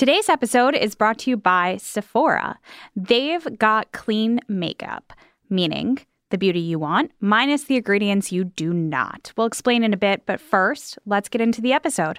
Today's episode is brought to you by Sephora. They've got clean makeup, meaning the beauty you want, minus the ingredients you do not. We'll explain in a bit, but first, let's get into the episode.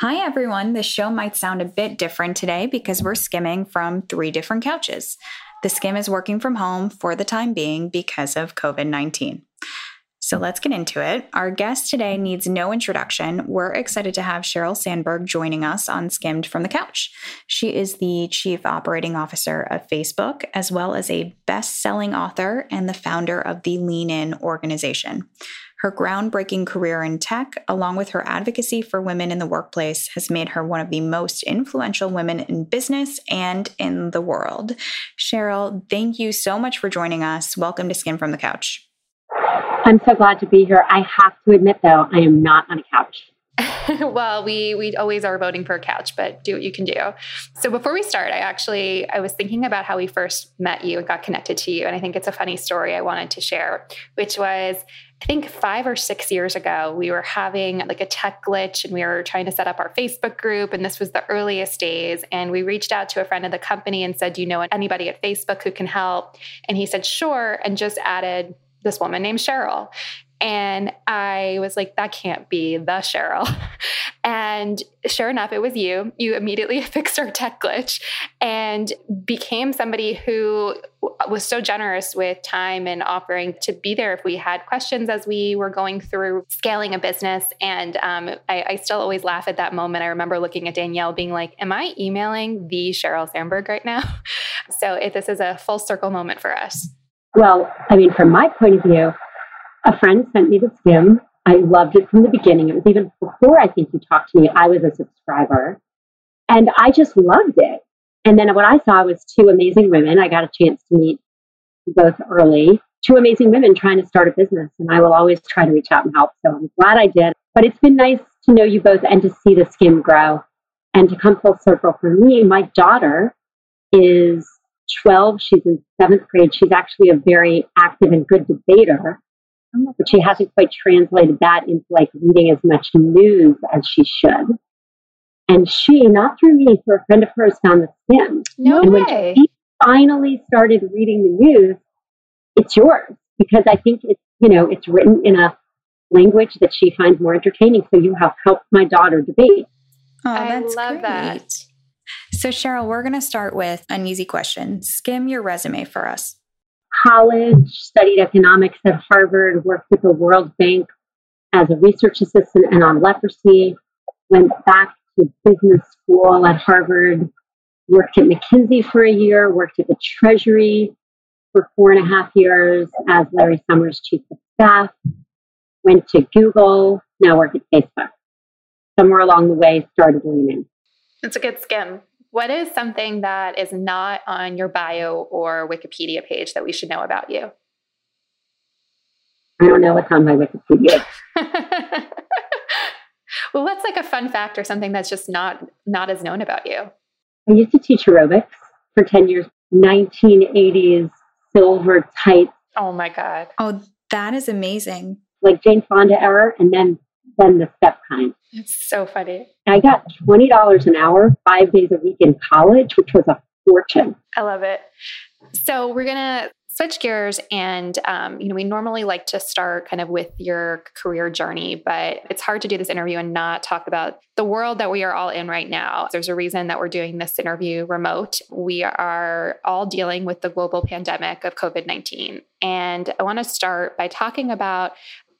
Hi, everyone. This show might sound a bit different today because we're skimming from three different couches. The skim is working from home for the time being because of COVID 19. So let's get into it. Our guest today needs no introduction. We're excited to have Sheryl Sandberg joining us on Skimm'd from the Couch. She is the Chief Operating Officer of Facebook, as well as a best selling author and the founder of the Lean In organization. Her groundbreaking career in tech, along with her advocacy for women in the workplace, has made her one of the most influential women in business and in the world. Sheryl, thank you so much for joining us. Welcome to Skimm'd from the Couch. I'm so glad to be here. I have to admit, though, I am not on a couch. well, we we always are voting for a couch, but do what you can do. So before we start, I actually I was thinking about how we first met you and got connected to you, and I think it's a funny story I wanted to share, which was I think five or six years ago, we were having like a tech glitch and we were trying to set up our Facebook group. And this was the earliest days. And we reached out to a friend of the company and said, Do you know anybody at Facebook who can help? And he said, Sure. And just added this woman named Sheryl. And I was like, that can't be the Sheryl. and sure enough, it was you. You immediately fixed our tech glitch and became somebody who was so generous with time and offering to be there if we had questions as we were going through scaling a business. And um, I, I, still always laugh at that moment. I remember looking at Danielle being like, Am I emailing the Sheryl Sandberg right now? so if this is a full circle moment for us. Well, I mean, from my point of view, a friend sent me the skim. I loved it from the beginning. It was even before I think you talked to me, I was a subscriber. And I just loved it. And then what I saw was two amazing women. I got a chance to meet both early, two amazing women trying to start a business. And I will always try to reach out and help. So I'm glad I did. But it's been nice to know you both and to see the skim grow and to come full circle for me. My daughter is 12. She's in seventh grade. She's actually a very active and good debater but she hasn't quite translated that into like reading as much news as she should. And she, not through me, through a friend of hers, found the skim. No and way. when she finally started reading the news, it's yours because I think it's you know it's written in a language that she finds more entertaining. So you have helped my daughter debate. Oh, that's I love great. that. So, Sheryl, we're going to start with an easy question. Skim your resume for us college, studied economics at Harvard, worked with the World Bank as a research assistant and on leprosy, went back to business school at Harvard, worked at McKinsey for a year, worked at the Treasury for four and a half years as Larry Summers chief of staff, went to Google, now work at Facebook. Somewhere along the way, started Lean In. It's a good skim. What is something that is not on your bio or Wikipedia page that we should know about you? I don't know what's on my Wikipedia. well, what's like a fun fact or something that's just not not as known about you? I used to teach aerobics for 10 years, 1980s silver tights. Oh my God. Oh, that is amazing. Like Jane Fonda era, and then then the step kind. It's so funny. I got $20 an hour, five days a week in college, which was a fortune. I love it. So we're going to switch gears and um, you know we normally like to start kind of with your career journey but it's hard to do this interview and not talk about the world that we are all in right now there's a reason that we're doing this interview remote we are all dealing with the global pandemic of covid-19 and i want to start by talking about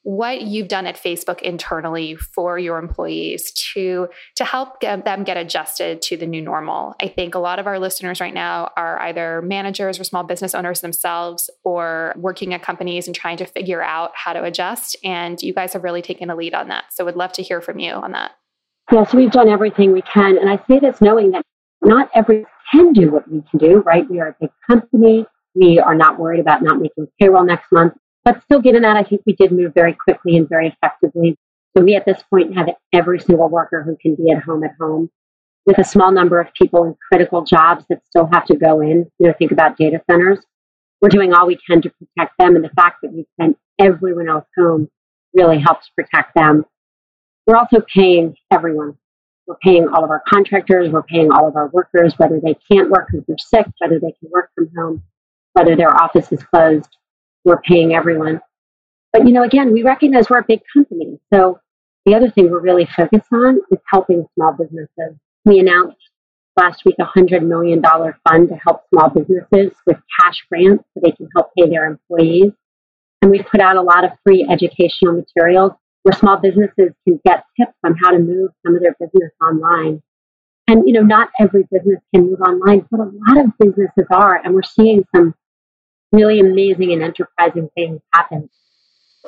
what you've done at Facebook internally for your employees to to help get them get adjusted to the new normal. I think a lot of our listeners right now are either managers or small business owners themselves or working at companies and trying to figure out how to adjust and you guys have really taken a lead on that. So would love to hear from you on that. Yes, we've done everything we can and I say this knowing that not every can do what we can do, right? We are a big company. We are not worried about not making payroll next month. But still, given that, I think we did move very quickly and very effectively. So we at this point have every single worker who can be at home at home with a small number of people in critical jobs that still have to go in. You know, think about data centers. We're doing all we can to protect them. And the fact that we sent everyone else home really helps protect them. We're also paying everyone. We're paying all of our contractors. We're paying all of our workers, whether they can't work because they're sick, whether they can work from home, whether their office is closed. We're paying everyone. But, you know, again, we recognize we're a big company. So the other thing we're really focused on is helping small businesses. We announced last week a $100 million fund to help small businesses with cash grants so they can help pay their employees. And we've put out a lot of free educational materials where small businesses can get tips on how to move some of their business online. And, you know, not every business can move online, but a lot of businesses are. And we're seeing some really amazing and enterprising things happen.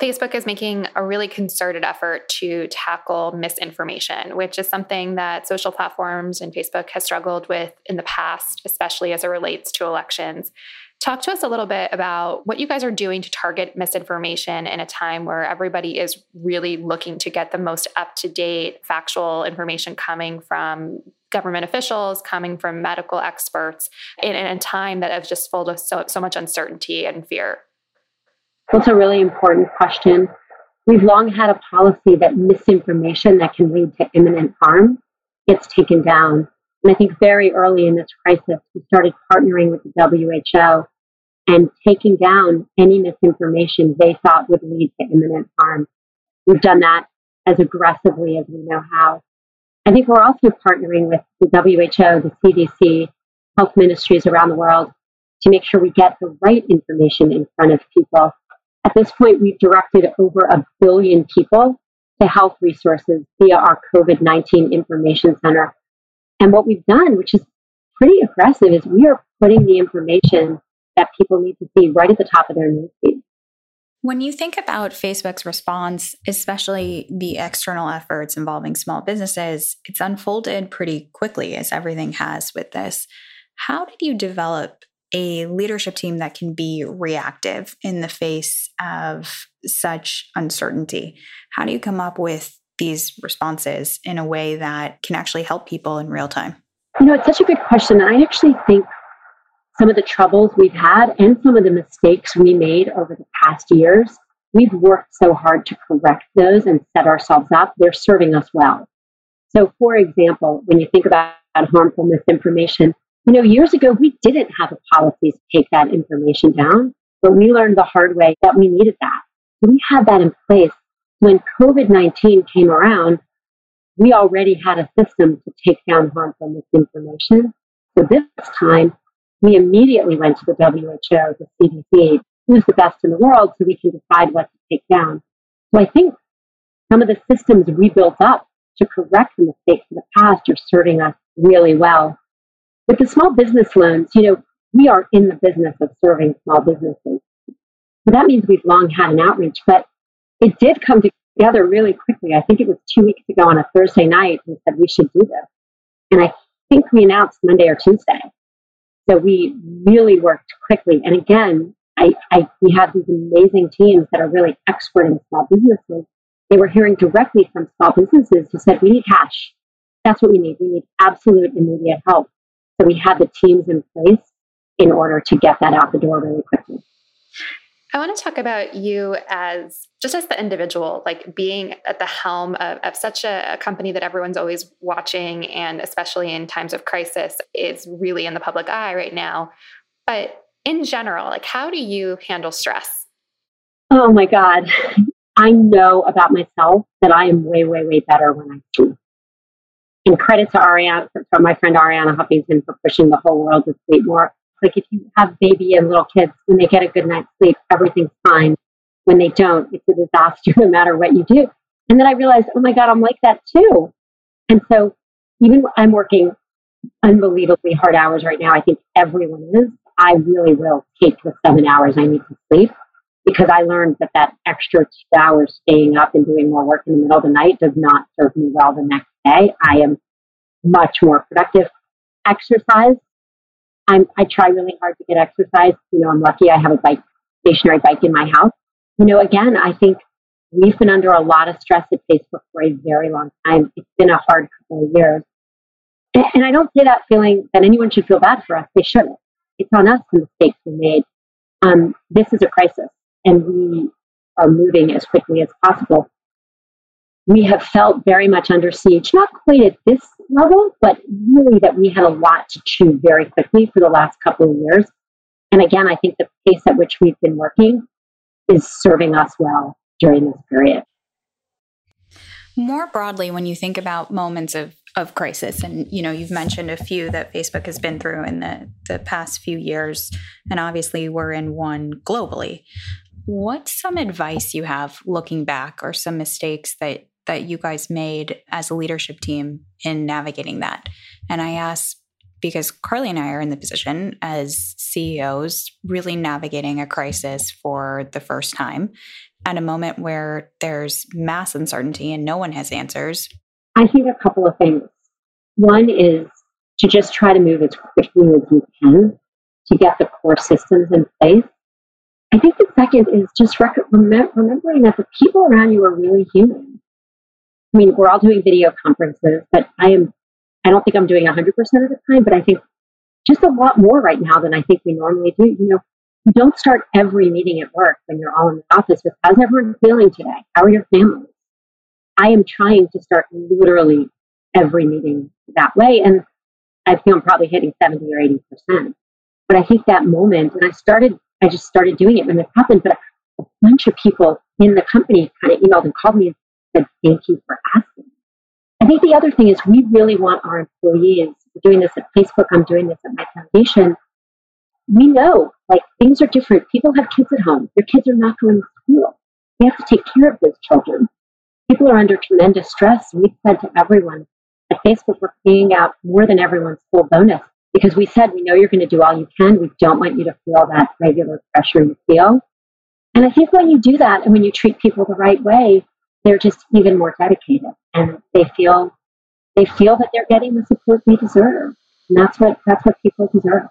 Facebook is making a really concerted effort to tackle misinformation, which is something that social platforms and Facebook has struggled with in the past, especially as it relates to elections. Talk to us a little bit about what you guys are doing to target misinformation in a time where everybody is really looking to get the most up to date factual information coming from government officials, coming from medical experts, in, in a time that is just full of so, so much uncertainty and fear. That's a really important question. We've long had a policy that misinformation that can lead to imminent harm gets taken down. And I think very early in this crisis, we started partnering with the WHO and taking down any misinformation they thought would lead to imminent harm. We've done that as aggressively as we know how. I think we're also partnering with the WHO, the CDC, health ministries around the world to make sure we get the right information in front of people. At this point, we've directed over a billion people to health resources via our COVID 19 Information Center and what we've done, which is pretty aggressive, is we are putting the information that people need to see right at the top of their newsfeed. When you think about Facebook's response, especially the external efforts involving small businesses, it's unfolded pretty quickly as everything has with this. How did you develop a leadership team that can be reactive in the face of such uncertainty? How do you come up with these responses in a way that can actually help people in real time? You know, it's such a good question. I actually think some of the troubles we've had and some of the mistakes we made over the past years, we've worked so hard to correct those and set ourselves up. They're serving us well. So, for example, when you think about harmful misinformation, you know, years ago, we didn't have a policy to take that information down, but we learned the hard way that we needed that. We had that in place when COVID 19 came around, we already had a system to take down harmful misinformation. So this time, we immediately went to the WHO, the CDC, who's the best in the world, so we can decide what to take down. So I think some of the systems we built up to correct the mistakes of the past are serving us really well. With the small business loans, you know, we are in the business of serving small businesses. So that means we've long had an outreach, but it did come together really quickly. I think it was two weeks ago on a Thursday night. We said we should do this. And I think we announced Monday or Tuesday. So we really worked quickly. And again, I, I, we have these amazing teams that are really expert in small businesses. They were hearing directly from small businesses who said, we need cash. That's what we need. We need absolute immediate help. So we had the teams in place in order to get that out the door really quickly. I want to talk about you as just as the individual, like being at the helm of, of such a, a, company that everyone's always watching, and especially in times of crisis, is really in the public eye right now. But in general, like how do you handle stress? Oh my God. I know about myself that I am way, way, way better when I sleep. And credit to Arianna, to my friend Arianna Huffington for pushing the whole world to sleep more. Like if you have baby and little kids, when they get a good night's sleep, everything's fine. When they don't, it's a disaster no matter what you do. And then I realized, oh my God, I'm like that too. And so even I'm working unbelievably hard hours right now. I think everyone is. I really will take the seven hours I need to sleep because I learned that that extra two hours staying up and doing more work in the middle of the night does not serve me well the next day. I am much more productive. Exercise I'm, I try really hard to get exercise. You know, I'm lucky I have a bike, stationary bike in my house. You know, again, I think we've been under a lot of stress at Facebook for a very long time. It's been a hard couple of years. And, I don't say that feeling that anyone should feel bad for us. They shouldn't. It's on us the mistakes we made. Um, this is a crisis, and we are moving as quickly as possible. We have felt very much under siege, not quite at this level, but really that we had a lot to chew very quickly for the last couple of years. And again, I think the pace at which we've been working is serving us well during this period. More broadly, when you think about moments of, of crisis, and you know, you've mentioned a few that Facebook has been through in the, the past few years, and obviously we're in one globally. What's some advice you have looking back or some mistakes that that you guys made as a leadership team in navigating that? And I ask because Carly and I are in the position as CEOs really navigating a crisis for the first time at a moment where there's mass uncertainty and no one has answers? I think a couple of things. One is to just try to move as quickly as you can to get the core systems in place. I think the second is just rec- remembering that the people around you are really human. I mean, we're all doing video conferences, but I am, I don't think I'm doing 100% of the time, but I think just a lot more right now than I think we normally do. You know, you don't start every meeting at work when you're all in the office with how's everyone feeling today? How are your families? I am trying to start literally every meeting that way. And I feel I'm probably hitting 70 or 80%. But I think that moment, and I started, I just started doing it when it happened, but a bunch of people in the company kind of emailed and called me and said, thank you for asking. I think the other thing is we really want our employees, we're doing this at Facebook, I'm doing this at my foundation, we know like things are different. People have kids at home. Their kids are not going to school. They have to take care of those children. People are under tremendous stress. We've said to everyone at Facebook, we're paying out more than everyone's full bonus because we said we know you're going to do all you can. We don't want you to feel that regular pressure you feel. And I think when you do that and when you treat people the right way, they're just even more dedicated and they feel they feel that they're getting the support they deserve. And that's what that's what people deserve.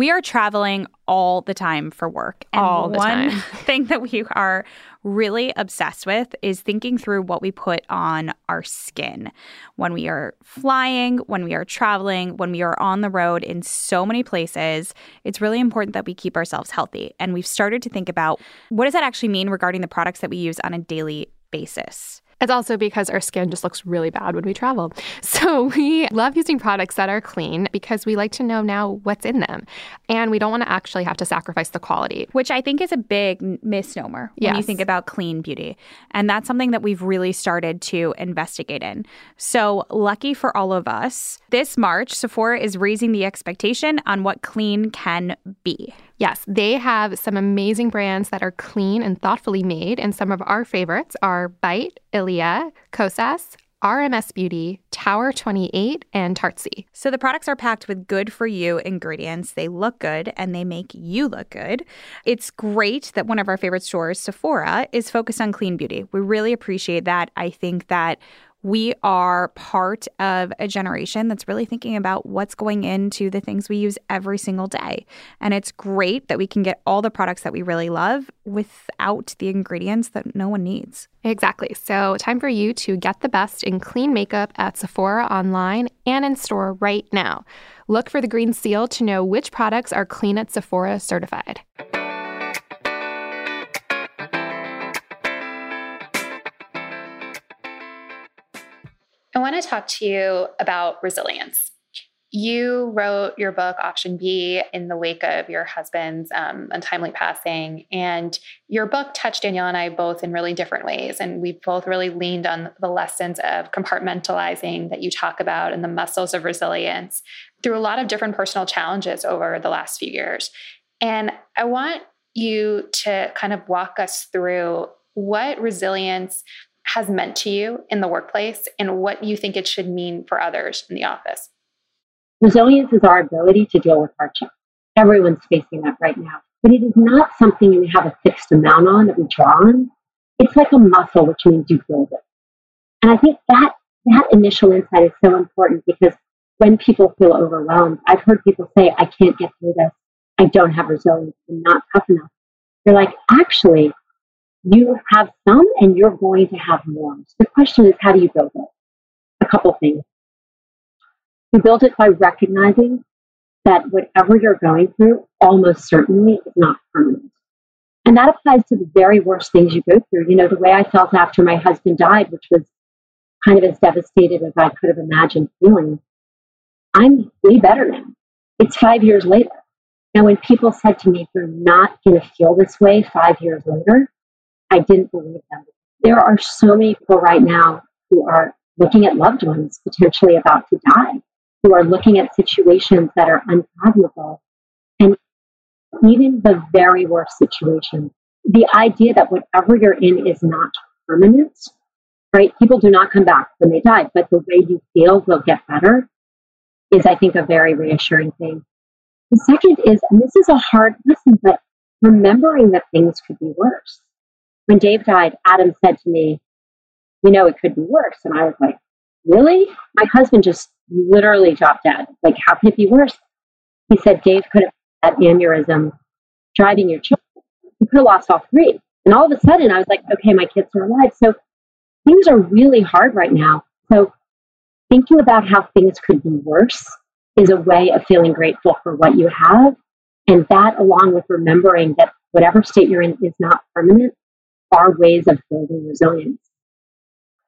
We are traveling all the time for work. And all the one time. thing that we are really obsessed with is thinking through what we put on our skin when we are flying, when we are traveling, when we are on the road in so many places. It's really important that we keep ourselves healthy. And we've started to think about what does that actually mean regarding the products that we use on a daily basis. It's also because our skin just looks really bad when we travel. So we love using products that are clean because we like to know now what's in them. And we don't want to actually have to sacrifice the quality. Which I think is a big misnomer when Yes. you think about clean beauty. And that's something that we've really started to investigate in. So, lucky for all of us, this March, Sephora is raising the expectation on what clean can be. Yes, they have some amazing brands that are clean and thoughtfully made. And some of our favorites are Bite, Ilia, Kosas, RMS Beauty, Tower 28, and Tartsy. So the products are packed with good for you ingredients. They look good and they make you look good. It's great that one of our favorite stores, Sephora, is focused on clean beauty. We really appreciate that. I think that we are part of a generation that's really thinking about what's going into the things we use every single day. And it's great that we can get all the products that we really love without the ingredients that no one needs. Exactly. So, time for you to get the best in clean makeup at Sephora online and in store right now. Look for the green seal to know which products are Clean at Sephora certified. To talk to you about resilience. You wrote your book, Option B, in the wake of your husband's um, untimely passing. And your book touched Danielle and I both in really different ways. And we both really leaned on the lessons of compartmentalizing that you talk about and the muscles of resilience through a lot of different personal challenges over the last few years. And I want you to kind of walk us through what resilience has meant to you in the workplace and what you think it should mean for others in the office. Resilience is our ability to deal with hardship. Everyone's facing that right now. But it is not something we have a fixed amount on that we draw on. It's like a muscle, which means you build it. And I think that that initial insight is so important because when people feel overwhelmed, I've heard people say, I can't get through this. I don't have resilience. I'm not tough enough. You're like, actually, you have some and you're going to have more. So the question is, how do you build it? A couple things. You build it by recognizing that whatever you're going through almost certainly is not permanent. And that applies to the very worst things you go through. You know, the way I felt after my husband died, which was kind of as devastated as I could have imagined feeling. I'm way better now. It's five years later. Now, when people said to me, You're not going to feel this way five years later, I didn't believe them. There are so many people right now who are looking at loved ones potentially about to die, who are looking at situations that are unfathomable. And even the very worst situation, the idea that whatever you're in is not permanent, right? People do not come back when they die, but the way you feel will get better is, I think, a very reassuring thing. The second is, and this is a hard lesson, but remembering that things could be worse. When Dave died, Adam said to me, You know, it could be worse. And I was like, Really? My husband just literally dropped dead. Like, how can it be worse? He said, Dave could have had aneurysm driving your children. You could have lost all three. And all of a sudden, I was like, okay, my kids are alive. So things are really hard right now. So thinking about how things could be worse is a way of feeling grateful for what you have. And that, along with remembering that whatever state you're in is not permanent, are ways of building resilience.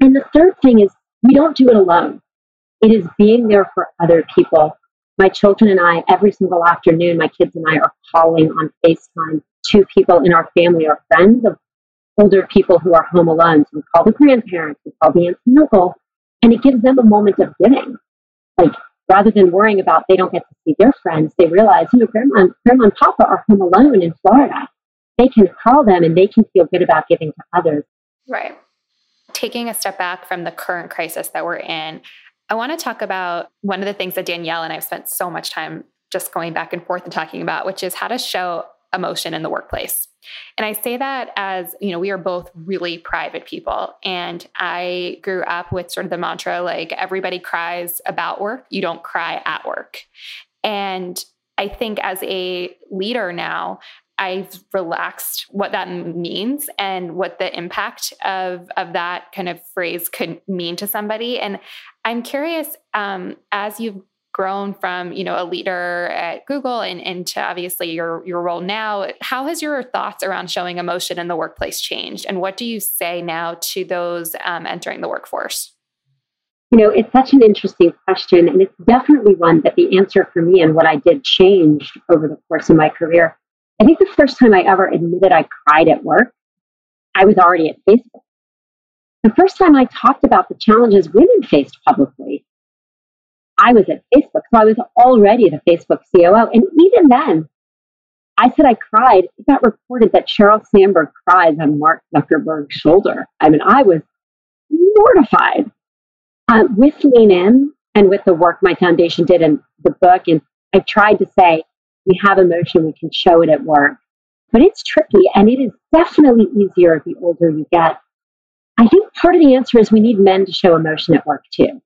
And the third thing is we don't do it alone. It is being there for other people. My children and I, every single afternoon, my kids and I are calling on FaceTime to people in our family or friends of older people who are home alone. So we call the grandparents, we call the aunts and uncle, and it gives them a moment of giving. Like rather than worrying about they don't get to see their friends, they realize, you know, grandma, grandma and papa are home alone in Florida. They can call them and they can feel good about giving to others. Right. Taking a step back from the current crisis that we're in, I want to talk about one of the things that Danielle and I've spent so much time just going back and forth and talking about, which is how to show emotion in the workplace. And I say that as, you know, we are both really private people. And I grew up with sort of the mantra like everybody cries about work, you don't cry at work. And I think as a leader now, I've relaxed what that means and what the impact of of that kind of phrase could mean to somebody. And I'm curious, um, as you've grown from you know a leader at google and into obviously your your role now how has your thoughts around showing emotion in the workplace changed? And what do you say now to those um, entering the workforce? You know it's such an interesting question and it's definitely one that the answer for me and what i did changed over the course of my career i think the first time i ever admitted i cried at work i was already at facebook the first time i talked about the challenges women faced publicly I was at Facebook. So I was already the Facebook COO. And even then, I said I cried. It got reported that Sheryl Sandberg cries on Mark Zuckerberg's shoulder. I mean, I was mortified. Uh, with Lean In and with the work my foundation did in the book, and I tried to say, we have emotion, we can show it at work. But it's tricky, and it is definitely easier the older you get. I think part of the answer is we need men to show emotion at work too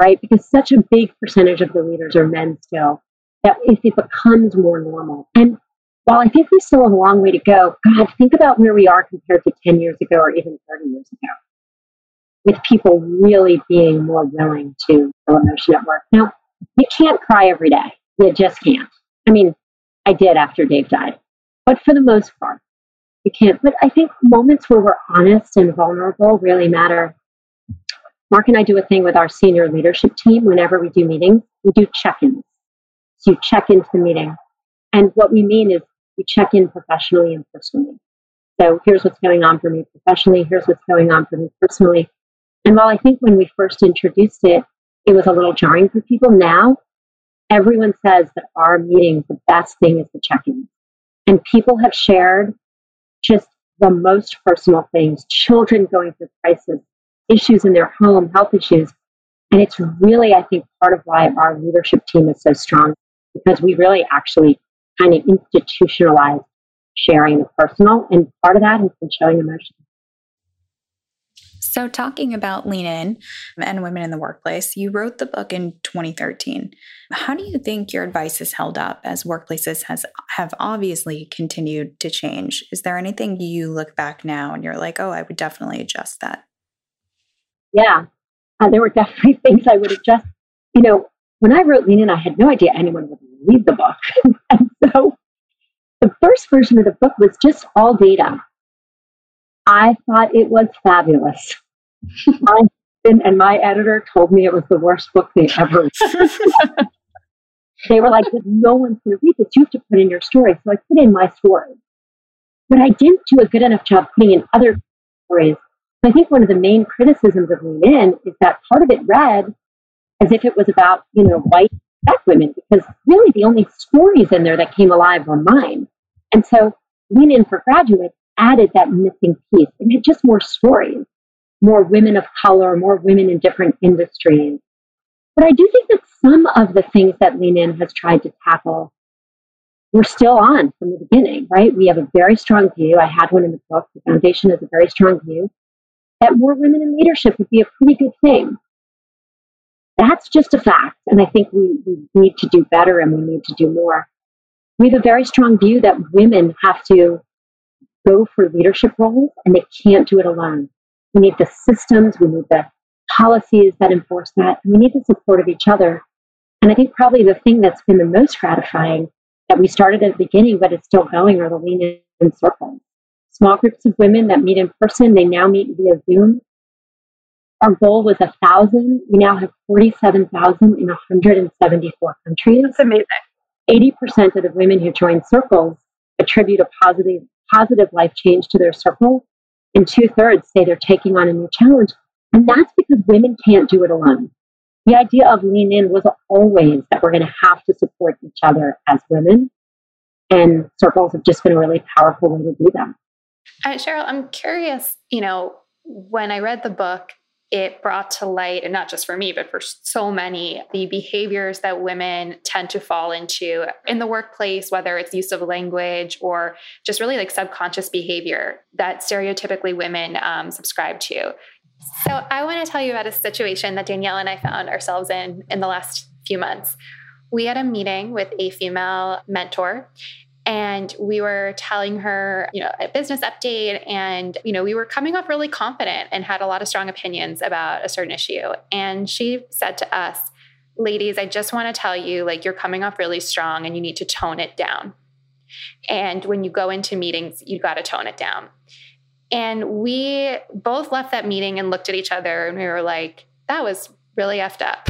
right? Because such a big percentage of the leaders are men still, that if it becomes more normal. And while I think we still have a long way to go, God, think about where we are compared to 10 years ago or even 30 years ago, with people really being more willing to show emotion at work. Now, you can't cry every day. You just can't. I mean, I did after Dave died, but for the most part, you can't. But I think moments where we're honest and vulnerable really matter. Mark and I do a thing with our senior leadership team whenever we do meetings. We do check ins. So you check into the meeting. And what we mean is we check in professionally and personally. So here's what's going on for me professionally. Here's what's going on for me personally. And while I think when we first introduced it, it was a little jarring for people, now everyone says that our meetings, the best thing is the check in. And people have shared just the most personal things children going through crisis, issues in their home, health issues. And it's really, I think, part of why our leadership team is so strong because we really actually kind of institutionalize sharing the personal. And part of that has been showing emotion. So, talking about lean in and women in the workplace, you wrote the book in 2013. How do you think your advice has held up as workplaces has have obviously continued to change? Is there anything you look back now and you're like, oh, I would definitely adjust that? Yeah, uh, there were definitely things I would adjust. You know, when I wrote Lean In, I had no idea anyone would read the book. and so the first version of the book was just all data. I thought it was fabulous. my and my editor told me it was the worst book they ever read. they were like, no one's going to read this. You have to put in your story. So I put in my story. But I didn't do a good enough job putting in other stories. So I think one of the main criticisms of Lean In is that part of it read as if it was about, you know, white black women, because really the only stories in there that came alive were mine. And so Lean In for Graduates added that missing piece. It had just more stories, more women of color, more women in different industries. But I do think that some of the things that Lean In has tried to tackle we're still on from the beginning, right? We have a very strong view. I had one in the book. The foundation has a very strong view that more women in leadership would be a pretty good thing. That's just a fact. And I think we, we need to do better and we need to do more. We have a very strong view that women have to go for leadership roles and they can't do it alone. We need the systems, we need the policies that enforce that, we need the support of each other. And I think probably the thing that's been the most gratifying that we started at the beginning, but it's still going, are the lean in circles. Small groups of women that meet in person, they now meet via Zoom. Our goal was a thousand. We now have 47,000 in 174 countries. That's amazing. 80% of the women who join circles attribute a positive positive life change to their circle, and two thirds say they're taking on a new challenge. And that's because women can't do it alone. The idea of lean in was always that we're going to have to support each other as women. And circles have just been a really powerful way to do that. Uh, Sheryl, I'm curious, you know, when I read the book, it brought to light, and not just for me, but for so many, the behaviors that women tend to fall into in the workplace, whether it's use of language or just really like subconscious behavior that stereotypically women um, subscribe to. So, I want to tell you about a situation that Danielle and I found ourselves in in the last few months. We had a meeting with a female mentor, and we were telling her you know a business update and you know we were coming off really confident and had a lot of strong opinions about a certain issue. And she said to us ladies i just want to tell you like you're coming off really strong and you need to tone it down. And when you go into meetings you got to tone it down. And we both left that meeting and looked at each other and we were like that was really effed up.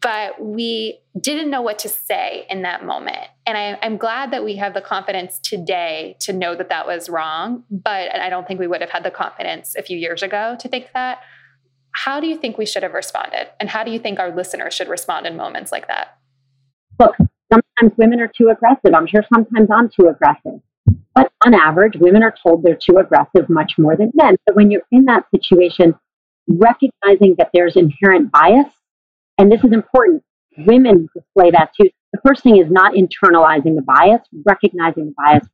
But we didn't know what to say in that moment. And I, am glad that we have the confidence today to know that that was wrong. But I don't think we would have had the confidence a few years ago to think that. How do you think we should have responded? And how do you think our listeners should respond in moments like that? Look, sometimes women are too aggressive. I'm sure sometimes I'm too aggressive. But on average, women are told they're too aggressive much more than men. So when you're in that situation, recognizing that there's inherent bias. And this is important. Women display that too. The first thing is not internalizing the bias, recognizing the bias.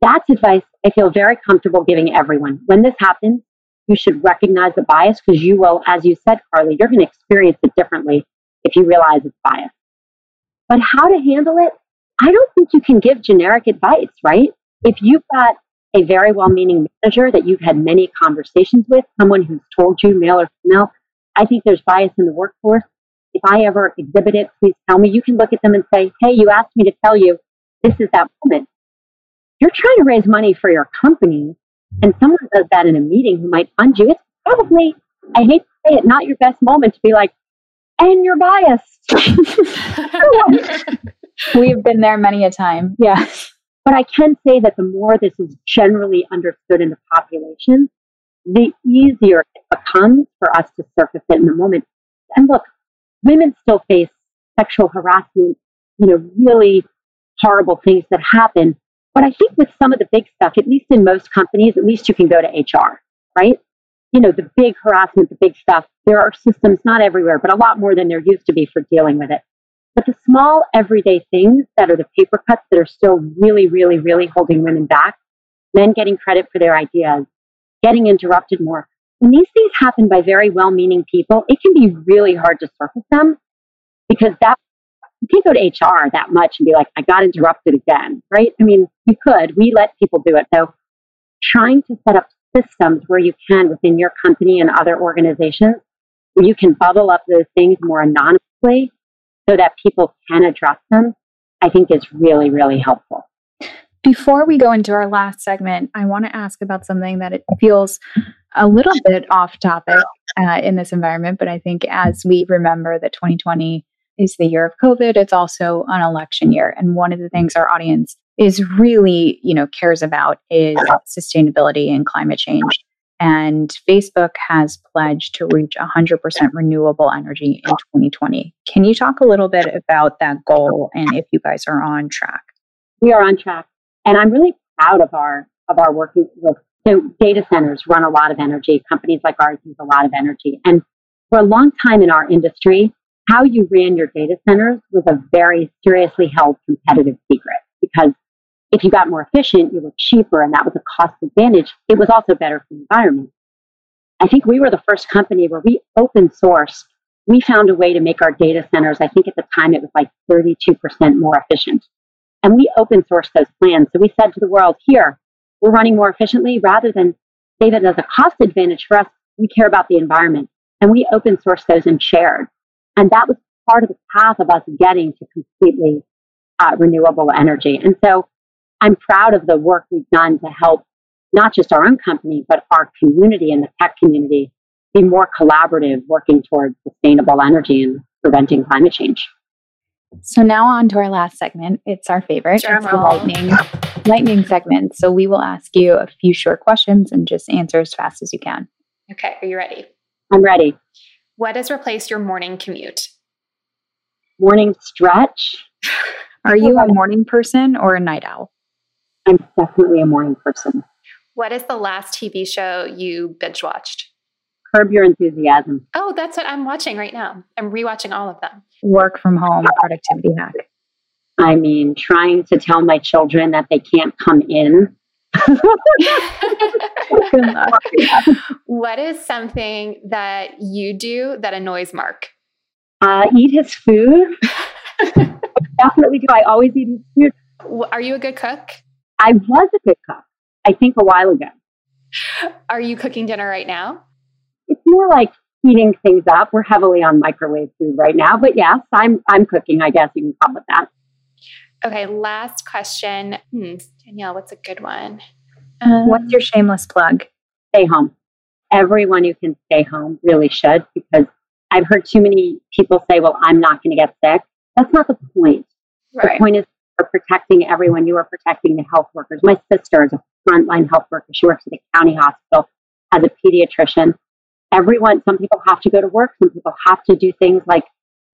That's advice I feel very comfortable giving everyone. When this happens, you should recognize the bias because you will, as you said, Carly, you're going to experience it differently if you realize it's bias. But how to handle it, I don't think you can give generic advice, right? If you've got a very well meaning manager that you've had many conversations with, someone who's told you, male or female, I think there's bias in the workforce. If I ever exhibit it, please tell me. You can look at them and say, hey, you asked me to tell you this is that woman. You're trying to raise money for your company, and someone does that in a meeting who might fund you. It's probably, I hate to say it, not your best moment to be like, and you're biased. We've been there many a time. Yeah. But I can say that the more this is generally understood in the population, the easier it becomes for us to surface it in the moment. And look, women still face sexual harassment, you know, really horrible things that happen. But I think with some of the big stuff, at least in most companies, at least you can go to HR, right? You know, the big harassment, the big stuff, there are systems, not everywhere, but a lot more than there used to be for dealing with it. But the small everyday things that are the paper cuts that are still really, really, really holding women back, men getting credit for their ideas, getting interrupted more, when these things happen by very well meaning people, it can be really hard to surface them because that you can't go to HR that much and be like, I got interrupted again, right? I mean, you could. We let people do it. So trying to set up systems where you can within your company and other organizations where you can bubble up those things more anonymously so that people can address them, I think is really, really helpful. Before we go into our last segment, I want to ask about something that it feels a little bit off topic uh, in this environment, but I think as we remember that 2020 is the year of COVID, it's also an election year. And one of the things our audience is really, you know, cares about is sustainability and climate change. And Facebook has pledged to reach 100% renewable energy in 2020. Can you talk a little bit about that goal and if you guys are on track? We are on track. And I'm really proud of our of our working with so data centers run a lot of energy. Companies like ours use a lot of energy. And for a long time in our industry, how you ran your data centers was a very seriously held competitive secret because if you got more efficient, you were cheaper, and that was a cost advantage. It was also better for the environment. I think we were the first company where we open sourced. We found a way to make our data centers, I think at the time it was like 32% more efficient. And we open sourced those plans. So we said to the world, here, we're running more efficiently rather than save it as a cost advantage for us. We care about the environment. And we open sourced those and shared. And that was part of the path of us getting to completely uh, renewable energy. And so I'm proud of the work we've done to help not just our own company, but our community and the tech community be more collaborative, working towards sustainable energy and preventing climate change. So now on to our last segment. It's our favorite. It's the lightning lightning segment. So we will ask you a few short questions and just answer as fast as you can. Okay, are you ready? I'm ready. What has replaced your morning commute? Morning stretch. Are you a morning person or a night owl? I'm definitely a morning person. What is the last TV show you binge watched? Curb Your Enthusiasm. Oh, that's what I'm watching right now. I'm rewatching all of them. Work from home productivity hack. I mean, trying to tell my children that they can't come in. what is something that you do that annoys Mark? Uh, eat his food. Definitely do. I always eat his food. Are you a good cook? I was a good cook, I think a while ago. Are you cooking dinner right now? It's more like heating things up. We're heavily on microwave food right now, but yes, I'm I'm cooking. I guess you can call it that. Okay, last question. Hmm, Danielle, what's a good one? Um, what's your shameless plug? Stay home. Everyone who can stay home really should because I've heard too many people say, well, I'm not going to get sick. That's not the point. Right. The point is are protecting everyone. You are protecting the health workers. My sister is a frontline health worker. She works at a county hospital as a pediatrician. Everyone, some people have to go to work. Some people have to do things like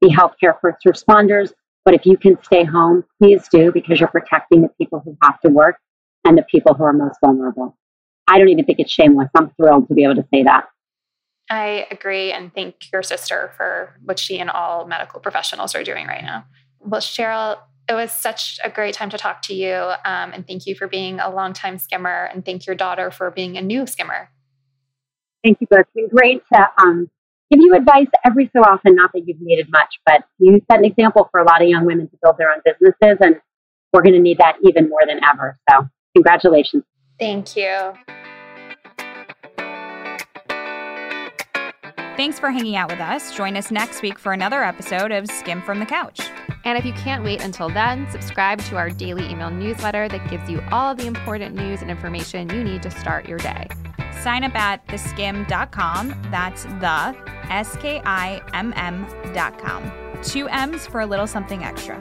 be healthcare first responders. But if you can stay home, please do because you're protecting the people who have to work and the people who are most vulnerable. I don't even think it's shameless. I'm thrilled to be able to say that. I agree and thank your sister for what she and all medical professionals are doing right now. Well, Sheryl, it was such a great time to talk to you. Um, and thank you for being a longtime skimmer. And thank your daughter for being a new skimmer. Thank you both. It's been great to um, give you advice every so often. Not that you've needed much, but you set an example for a lot of young women to build their own businesses. And we're going to need that even more than ever. So, congratulations. Thank you. Thanks for hanging out with us. Join us next week for another episode of Skimm'd from the Couch. And if you can't wait until then, subscribe to our daily email newsletter that gives you all the important news and information you need to start your day. Sign up at theskimm.com. That's the S K I M M.com. Two M's for a little something extra.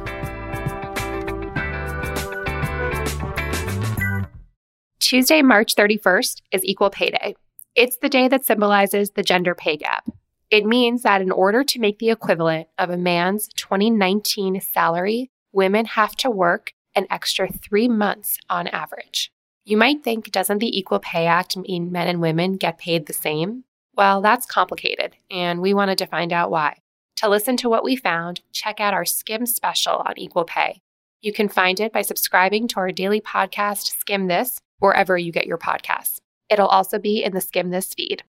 Tuesday, March 31st is Equal Pay Day. It's the day that symbolizes the gender pay gap. It means that in order to make the equivalent of a man's 2019 salary, women have to work an extra three months on average. You might think, doesn't the Equal Pay Act mean men and women get paid the same? Well, that's complicated, and we wanted to find out why. To listen to what we found, check out our Skim special on equal pay. You can find it by subscribing to our daily podcast, Skimm This, wherever you get your podcasts. It'll also be in the Skimm This feed.